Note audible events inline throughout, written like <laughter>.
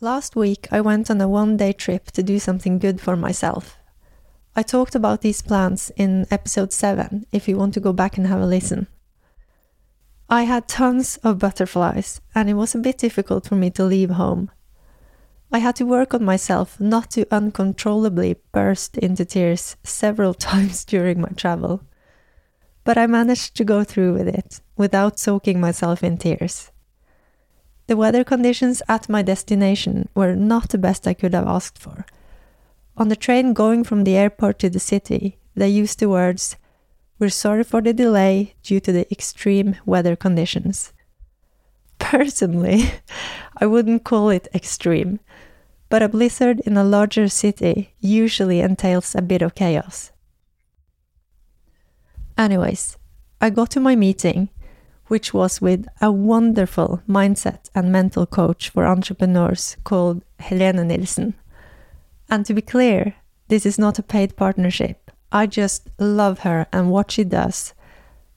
Last week, I went on a one day trip to do something good for myself. I talked about these plans in episode 7 if you want to go back and have a listen. I had tons of butterflies, and it was a bit difficult for me to leave home. I had to work on myself not to uncontrollably burst into tears several <laughs> times during my travel. But I managed to go through with it without soaking myself in tears. The weather conditions at my destination were not the best I could have asked for. On the train going from the airport to the city, they used the words, We're sorry for the delay due to the extreme weather conditions. Personally, <laughs> I wouldn't call it extreme, but a blizzard in a larger city usually entails a bit of chaos. Anyways, I got to my meeting, which was with a wonderful mindset and mental coach for entrepreneurs called Helene Nilsen. And to be clear, this is not a paid partnership. I just love her and what she does.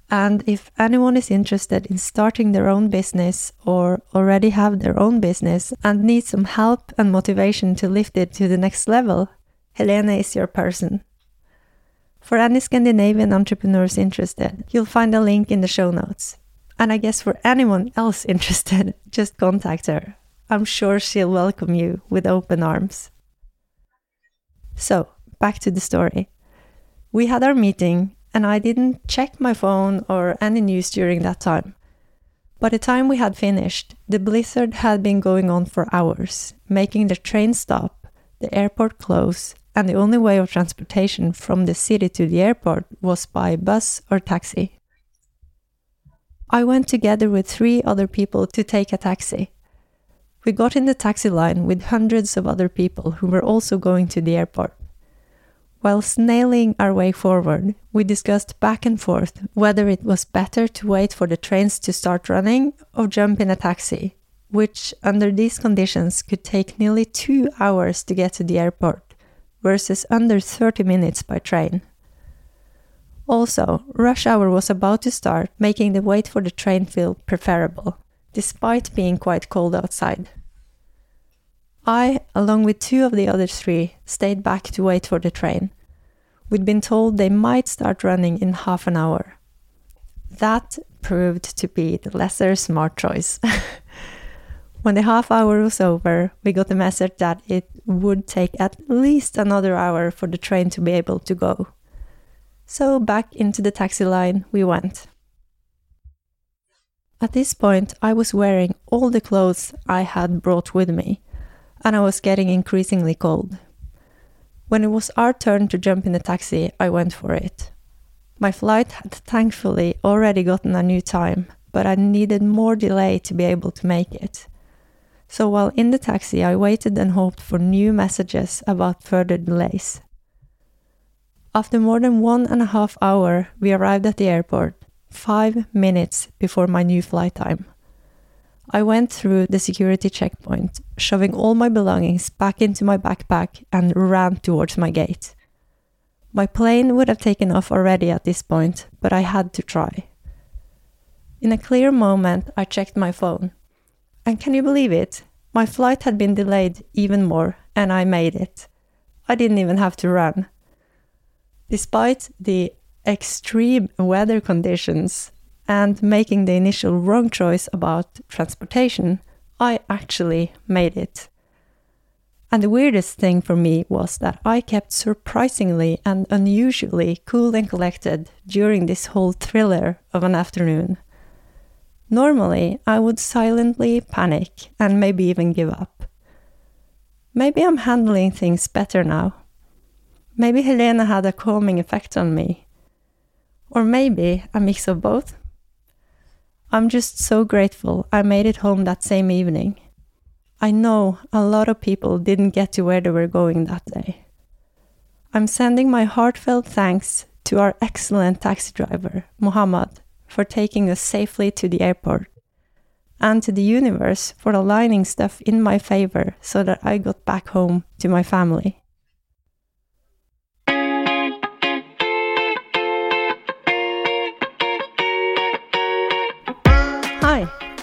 And if anyone is interested in starting their own business or already have their own business and need some help and motivation to lift it to the next level, Helene is your person. For any Scandinavian entrepreneurs interested, you'll find a link in the show notes. And I guess for anyone else <laughs> interested, just contact her. I'm sure she'll welcome you with open arms. So, back to the story. We had our meeting, and I didn't check my phone or any news during that time. By the time we had finished, the blizzard had been going on for hours, making the train stop, the airport close, and the only way of transportation from the city to the airport was by bus or taxi. I went together with three other people to take a taxi. We got in the taxi line with hundreds of other people who were also going to the airport. While snailing our way forward, we discussed back and forth whether it was better to wait for the trains to start running or jump in a taxi, which, under these conditions, could take nearly two hours to get to the airport, versus under 30 minutes by train. Also, rush hour was about to start, making the wait for the train feel preferable, despite being quite cold outside. I, along with two of the other three, stayed back to wait for the train. We'd been told they might start running in half an hour. That proved to be the lesser smart choice. <laughs> when the half hour was over, we got the message that it would take at least another hour for the train to be able to go. So back into the taxi line we went. At this point, I was wearing all the clothes I had brought with me and I was getting increasingly cold. When it was our turn to jump in the taxi, I went for it. My flight had thankfully already gotten a new time, but I needed more delay to be able to make it. So while in the taxi, I waited and hoped for new messages about further delays. After more than one and a half hour, we arrived at the airport, five minutes before my new flight time. I went through the security checkpoint, shoving all my belongings back into my backpack and ran towards my gate. My plane would have taken off already at this point, but I had to try. In a clear moment, I checked my phone. And can you believe it? My flight had been delayed even more, and I made it. I didn't even have to run. Despite the extreme weather conditions, and making the initial wrong choice about transportation, I actually made it. And the weirdest thing for me was that I kept surprisingly and unusually cool and collected during this whole thriller of an afternoon. Normally, I would silently panic and maybe even give up. Maybe I'm handling things better now. Maybe Helena had a calming effect on me. Or maybe a mix of both. I'm just so grateful I made it home that same evening. I know a lot of people didn't get to where they were going that day. I'm sending my heartfelt thanks to our excellent taxi driver, Muhammad, for taking us safely to the airport, and to the universe for aligning stuff in my favor so that I got back home to my family.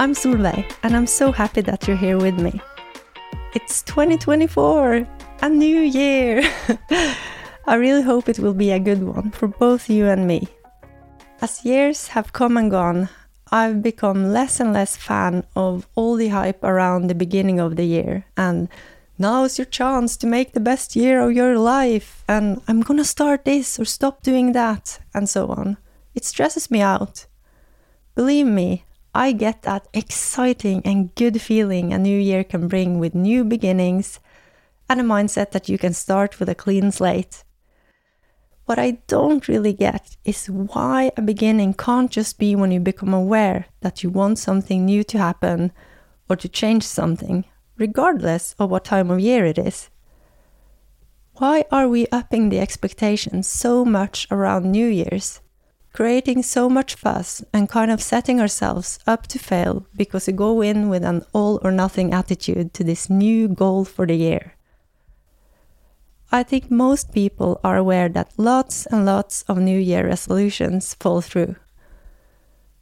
I'm Solveig, and I'm so happy that you're here with me. It's 2024, a new year. <laughs> I really hope it will be a good one for both you and me. As years have come and gone, I've become less and less fan of all the hype around the beginning of the year and now's your chance to make the best year of your life and I'm gonna start this or stop doing that and so on. It stresses me out. Believe me, I get that exciting and good feeling a new year can bring with new beginnings and a mindset that you can start with a clean slate. What I don't really get is why a beginning can't just be when you become aware that you want something new to happen or to change something, regardless of what time of year it is. Why are we upping the expectations so much around New Year's? Creating so much fuss and kind of setting ourselves up to fail because we go in with an all or nothing attitude to this new goal for the year. I think most people are aware that lots and lots of New Year resolutions fall through.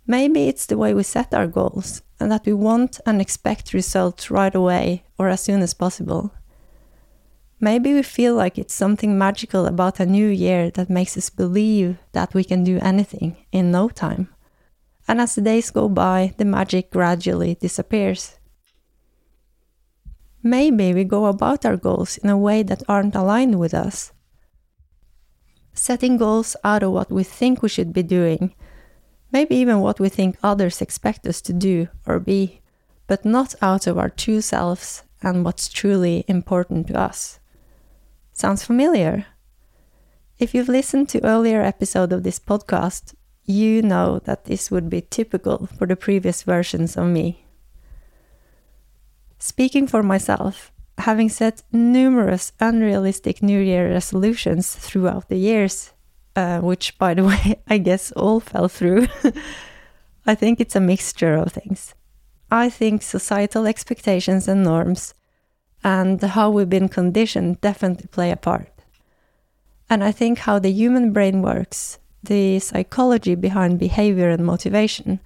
Maybe it's the way we set our goals and that we want and expect results right away or as soon as possible. Maybe we feel like it's something magical about a new year that makes us believe that we can do anything in no time. And as the days go by, the magic gradually disappears. Maybe we go about our goals in a way that aren't aligned with us. Setting goals out of what we think we should be doing, maybe even what we think others expect us to do or be, but not out of our true selves and what's truly important to us. Sounds familiar? If you've listened to earlier episode of this podcast, you know that this would be typical for the previous versions of me. Speaking for myself, having set numerous unrealistic New Year resolutions throughout the years, uh, which, by the <laughs> way, I guess all fell through, <laughs> I think it's a mixture of things. I think societal expectations and norms and how we've been conditioned definitely play a part. And I think how the human brain works, the psychology behind behavior and motivation,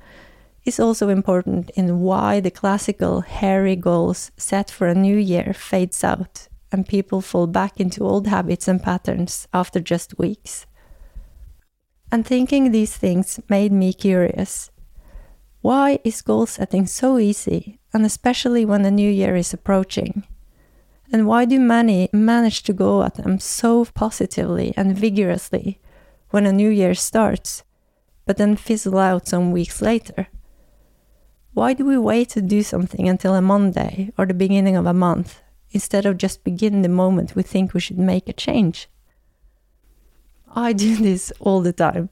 is also important in why the classical hairy goals set for a new year fades out and people fall back into old habits and patterns after just weeks. And thinking these things made me curious. Why is goal setting so easy, and especially when the new year is approaching? And why do many manage to go at them so positively and vigorously when a new year starts, but then fizzle out some weeks later? Why do we wait to do something until a Monday or the beginning of a month instead of just begin the moment we think we should make a change? I do <laughs> this all the time,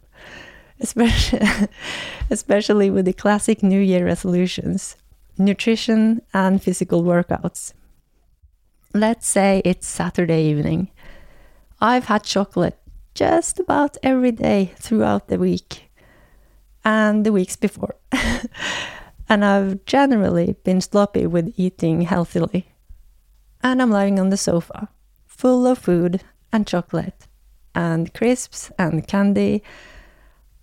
especially, <laughs> especially with the classic New Year resolutions nutrition and physical workouts. Let's say it's Saturday evening. I've had chocolate just about every day throughout the week and the weeks before. <laughs> and I've generally been sloppy with eating healthily. And I'm lying on the sofa, full of food and chocolate and crisps and candy,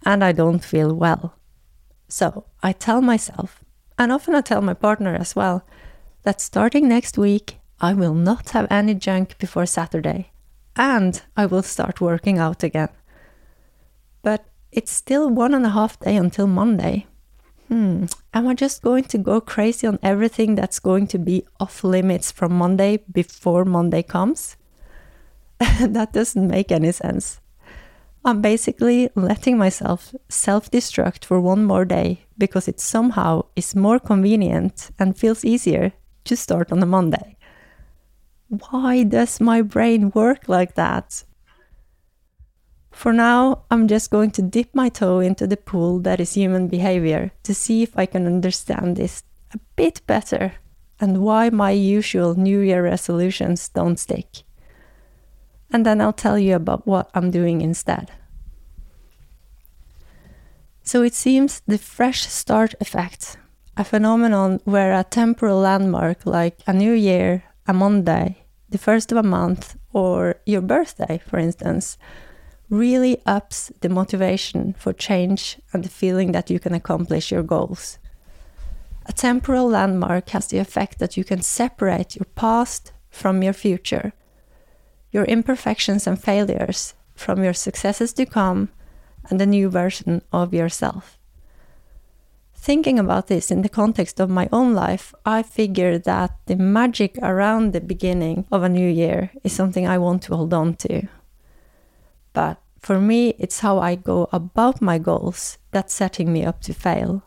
and I don't feel well. So I tell myself, and often I tell my partner as well, that starting next week, I will not have any junk before Saturday, and I will start working out again. But it's still one and a half day until Monday. Hmm, am I just going to go crazy on everything that's going to be off limits from Monday before Monday comes? <laughs> that doesn't make any sense. I'm basically letting myself self destruct for one more day because it somehow is more convenient and feels easier to start on a Monday. Why does my brain work like that? For now, I'm just going to dip my toe into the pool that is human behavior to see if I can understand this a bit better and why my usual New Year resolutions don't stick. And then I'll tell you about what I'm doing instead. So it seems the fresh start effect, a phenomenon where a temporal landmark like a new year, a Monday, the first of a month or your birthday, for instance, really ups the motivation for change and the feeling that you can accomplish your goals. A temporal landmark has the effect that you can separate your past from your future, your imperfections and failures from your successes to come, and the new version of yourself. Thinking about this in the context of my own life, I figure that the magic around the beginning of a new year is something I want to hold on to. But for me, it's how I go about my goals that's setting me up to fail.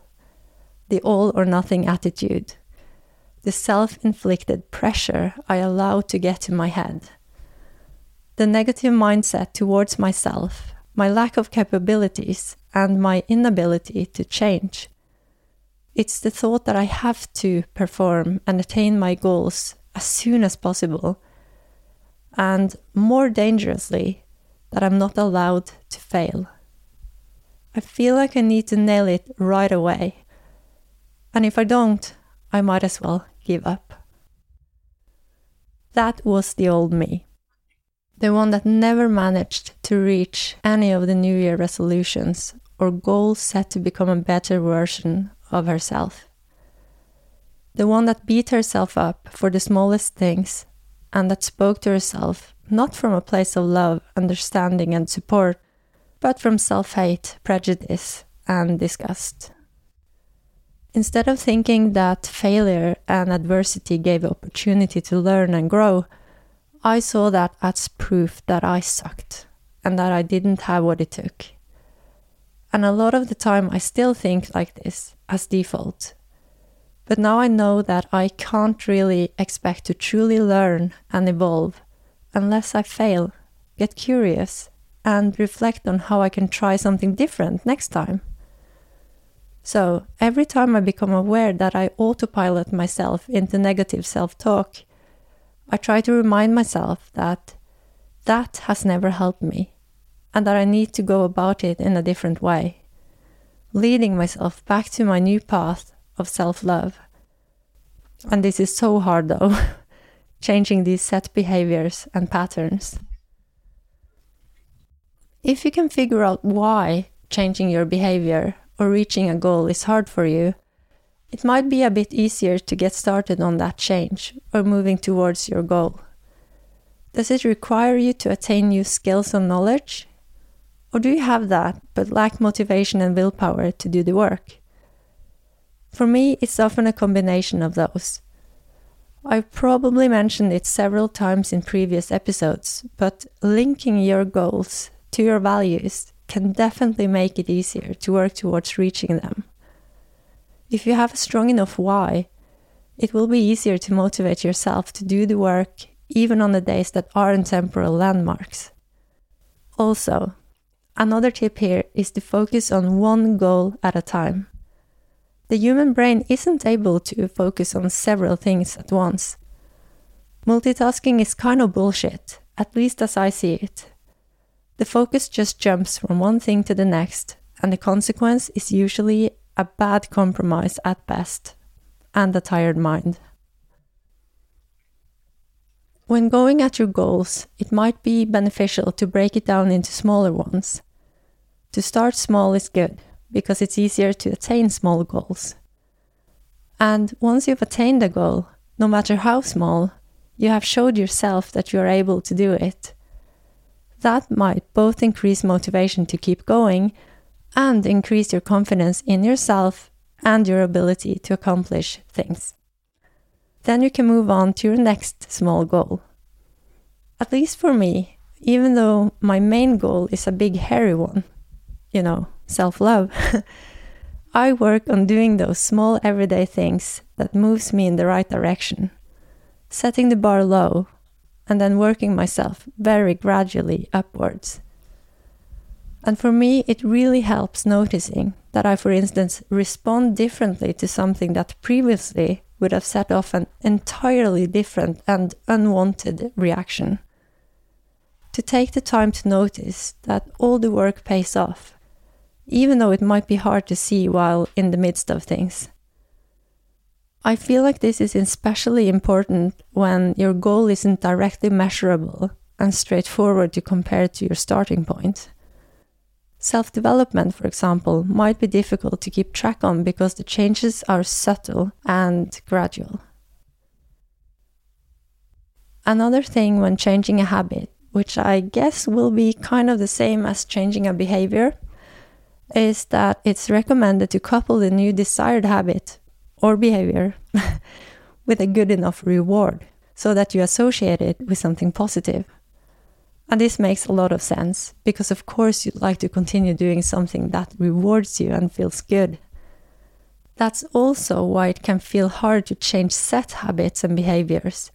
The all or nothing attitude, the self inflicted pressure I allow to get to my head, the negative mindset towards myself, my lack of capabilities, and my inability to change it's the thought that I have to perform and attain my goals as soon as possible. And more dangerously, that I'm not allowed to fail. I feel like I need to nail it right away. And if I don't, I might as well give up. That was the old me. The one that never managed to reach any of the New Year resolutions or goals set to become a better version of herself. The one that beat herself up for the smallest things and that spoke to herself not from a place of love, understanding, and support, but from self hate, prejudice, and disgust. Instead of thinking that failure and adversity gave opportunity to learn and grow, I saw that as proof that I sucked and that I didn't have what it took. And a lot of the time, I still think like this as default. But now I know that I can't really expect to truly learn and evolve unless I fail, get curious, and reflect on how I can try something different next time. So, every time I become aware that I autopilot myself into negative self talk, I try to remind myself that that has never helped me and that I need to go about it in a different way, leading myself back to my new path of self love. And this is so hard though, <laughs> changing these set behaviors and patterns. If you can figure out why changing your behavior or reaching a goal is hard for you, it might be a bit easier to get started on that change or moving towards your goal. Does it require you to attain new skills or knowledge? Or do you have that but lack motivation and willpower to do the work? For me, it's often a combination of those. I've probably mentioned it several times in previous episodes, but linking your goals to your values can definitely make it easier to work towards reaching them. If you have a strong enough why, it will be easier to motivate yourself to do the work even on the days that aren't temporal landmarks. Also, Another tip here is to focus on one goal at a time. The human brain isn't able to focus on several things at once. Multitasking is kind of bullshit, at least as I see it. The focus just jumps from one thing to the next, and the consequence is usually a bad compromise at best, and a tired mind. When going at your goals, it might be beneficial to break it down into smaller ones. To start small is good because it's easier to attain small goals. And once you've attained a goal, no matter how small, you have showed yourself that you are able to do it. That might both increase motivation to keep going and increase your confidence in yourself and your ability to accomplish things. Then you can move on to your next small goal. At least for me, even though my main goal is a big hairy one, you know, self love. <laughs> I work on doing those small everyday things that moves me in the right direction, setting the bar low and then working myself very gradually upwards. And for me, it really helps noticing that I, for instance, respond differently to something that previously would have set off an entirely different and unwanted reaction. To take the time to notice that all the work pays off even though it might be hard to see while in the midst of things. I feel like this is especially important when your goal isn't directly measurable and straightforward to compare to your starting point. Self development, for example, might be difficult to keep track on because the changes are subtle and gradual. Another thing when changing a habit, which I guess will be kind of the same as changing a behavior, is that it's recommended to couple the new desired habit or behavior <laughs> with a good enough reward so that you associate it with something positive. And this makes a lot of sense because, of course, you'd like to continue doing something that rewards you and feels good. That's also why it can feel hard to change set habits and behaviors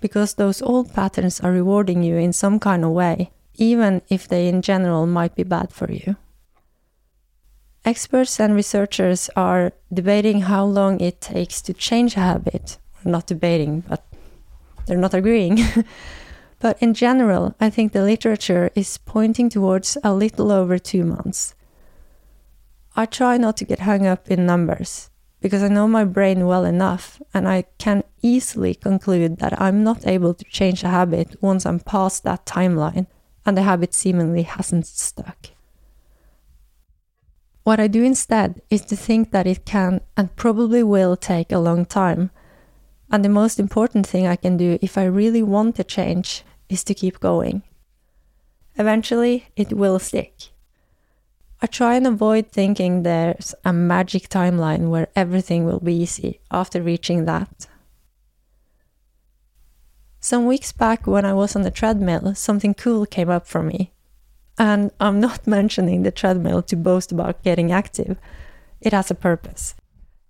because those old patterns are rewarding you in some kind of way, even if they in general might be bad for you. Experts and researchers are debating how long it takes to change a habit. Not debating, but they're not agreeing. <laughs> but in general, I think the literature is pointing towards a little over two months. I try not to get hung up in numbers because I know my brain well enough and I can easily conclude that I'm not able to change a habit once I'm past that timeline and the habit seemingly hasn't stuck. What I do instead is to think that it can and probably will take a long time. And the most important thing I can do if I really want to change is to keep going. Eventually, it will stick. I try and avoid thinking there's a magic timeline where everything will be easy after reaching that. Some weeks back, when I was on the treadmill, something cool came up for me. And I'm not <laughs> mentioning the treadmill to boast about getting active, it has a purpose.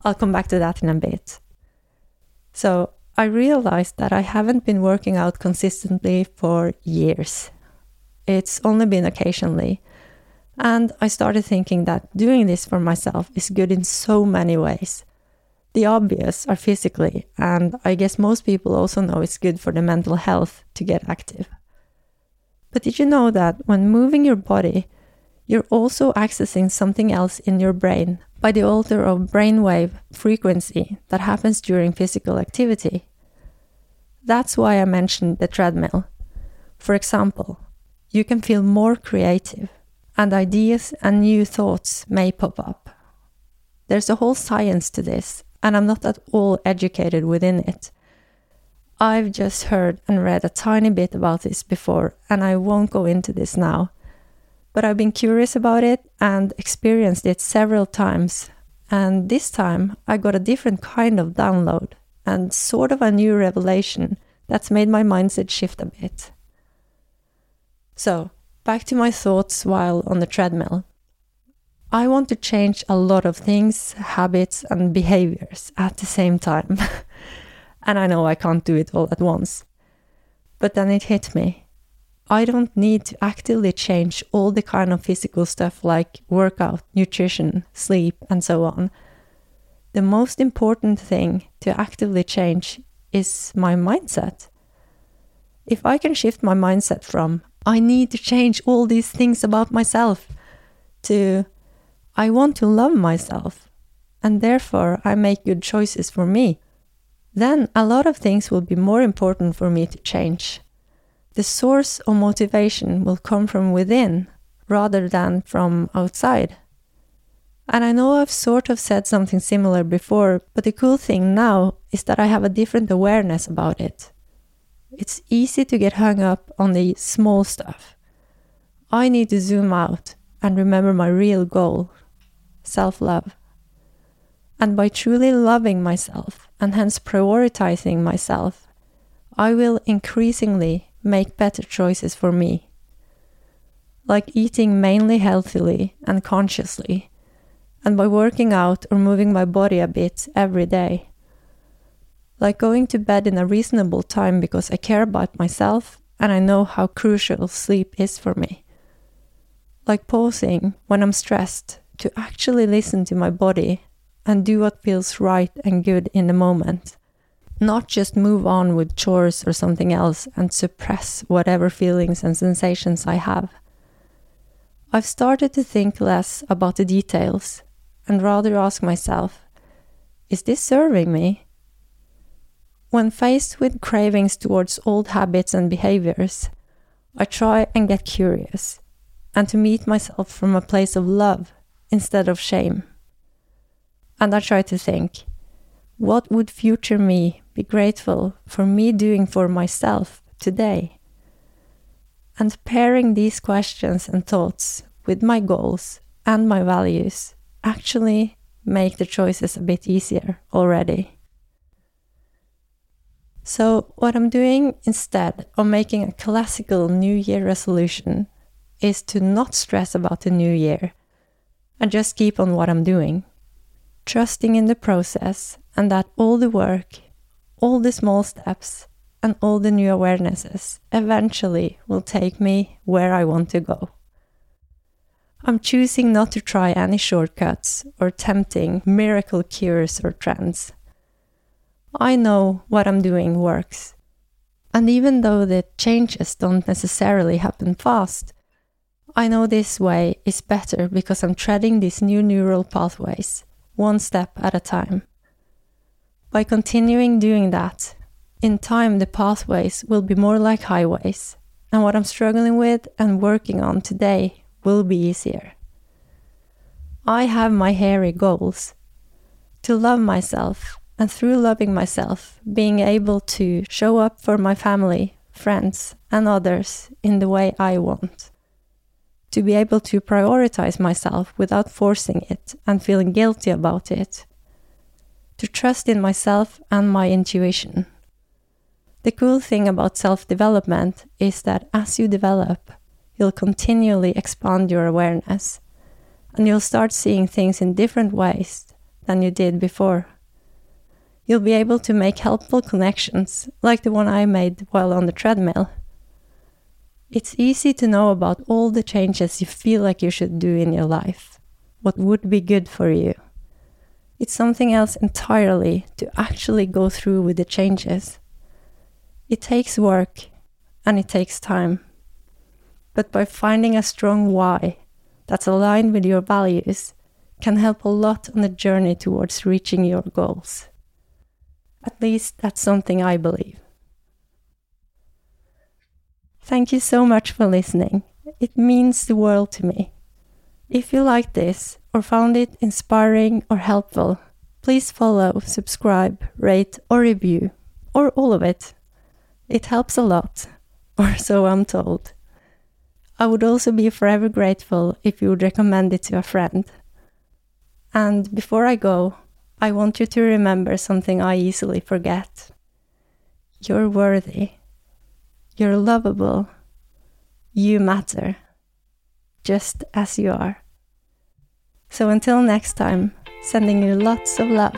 I'll come back to that in a bit. So, I realized that I haven't been working out consistently for years. It's only been occasionally and I started thinking that doing this for myself is good in so many ways. The obvious are physically, and I guess most people also know it's good for the mental health to get active. But did you know that when moving your body, you're also accessing something else in your brain by the alter of brainwave frequency that happens during physical activity? That's why I mentioned the treadmill. For example, you can feel more creative and ideas and new thoughts may pop up. There's a whole science to this, and I'm not at all educated within it. I've just heard and read a tiny bit about this before, and I won't go into this now. But I've been curious about it and experienced it several times, and this time I got a different kind of download and sort of a new revelation that's made my mindset shift a bit. So, Back to my thoughts while on the treadmill. I want to change a lot of things, habits, and behaviors at the same time. <laughs> and I know I can't do it all at once. But then it hit me. I don't need to actively change all the kind of physical stuff like workout, nutrition, sleep, and so on. The most important thing to actively change is my mindset. If I can shift my mindset from I need to change all these things about myself to I want to love myself and therefore I make good choices for me. Then a lot of things will be more important for me to change. The source of motivation will come from within rather than from outside. And I know I've sort of said something similar before, but the cool thing now is that I have a different awareness about it. It's easy to get hung up on the small stuff. I need to zoom out and remember my real goal self love. And by truly loving myself and hence prioritizing myself, I will increasingly make better choices for me. Like eating mainly healthily and consciously, and by working out or moving my body a bit every day like going to bed in a reasonable time because I care about myself and I know how crucial sleep is for me. Like pausing when I'm stressed to actually listen to my body and do what feels right and good in the moment. Not just move on with chores or something else and suppress whatever feelings and sensations I have. I've started to think less about the details and rather ask myself is this serving me? When faced with cravings towards old habits and behaviors, I try and get curious. and to meet myself from a place of love instead of shame. And I try to think what would future me be grateful for me doing for myself today? And pairing these questions and thoughts with my goals and my values actually make the choices a bit easier already. So, what I'm doing instead of making a classical New Year resolution is to not stress about the new year and just keep on what I'm doing, trusting in the process and that all the work, all the small steps, and all the new awarenesses eventually will take me where I want to go. I'm choosing not to try any shortcuts or tempting miracle cures or trends. I know what I'm doing works. And even though the changes don't necessarily happen fast, I know this way is better because I'm treading these new neural pathways, one step at a time. By continuing doing that, in time the pathways will be more like highways, and what I'm struggling with and working on today will be easier. I have my hairy goals to love myself, and through loving myself, being able to show up for my family, friends, and others in the way I want. To be able to prioritize myself without forcing it and feeling guilty about it to trust in myself and my intuition. The cool thing about self development is that as you develop, you'll continually expand your awareness and you'll start seeing things in different ways than you did before. You'll be able to make helpful connections, like the one I made while on the treadmill. It's easy to know about all the changes you feel like you should do in your life, what would be good for you. It's something else entirely to actually go through with the changes. It takes work and it takes time. But by finding a strong why that's aligned with your values can help a lot on the journey towards reaching your goals. At least that's something I believe. Thank you so much for listening. It means the world to me. If you like this, or found it inspiring or helpful, please follow, subscribe, rate, or review, or all of it. It helps a lot, <laughs> or so I'm told. I would also be forever grateful if you would recommend it to a friend. And before I go, I want you to remember something I easily forget. You're worthy. You're lovable. You matter. Just as you are. So until next time, sending you lots of love.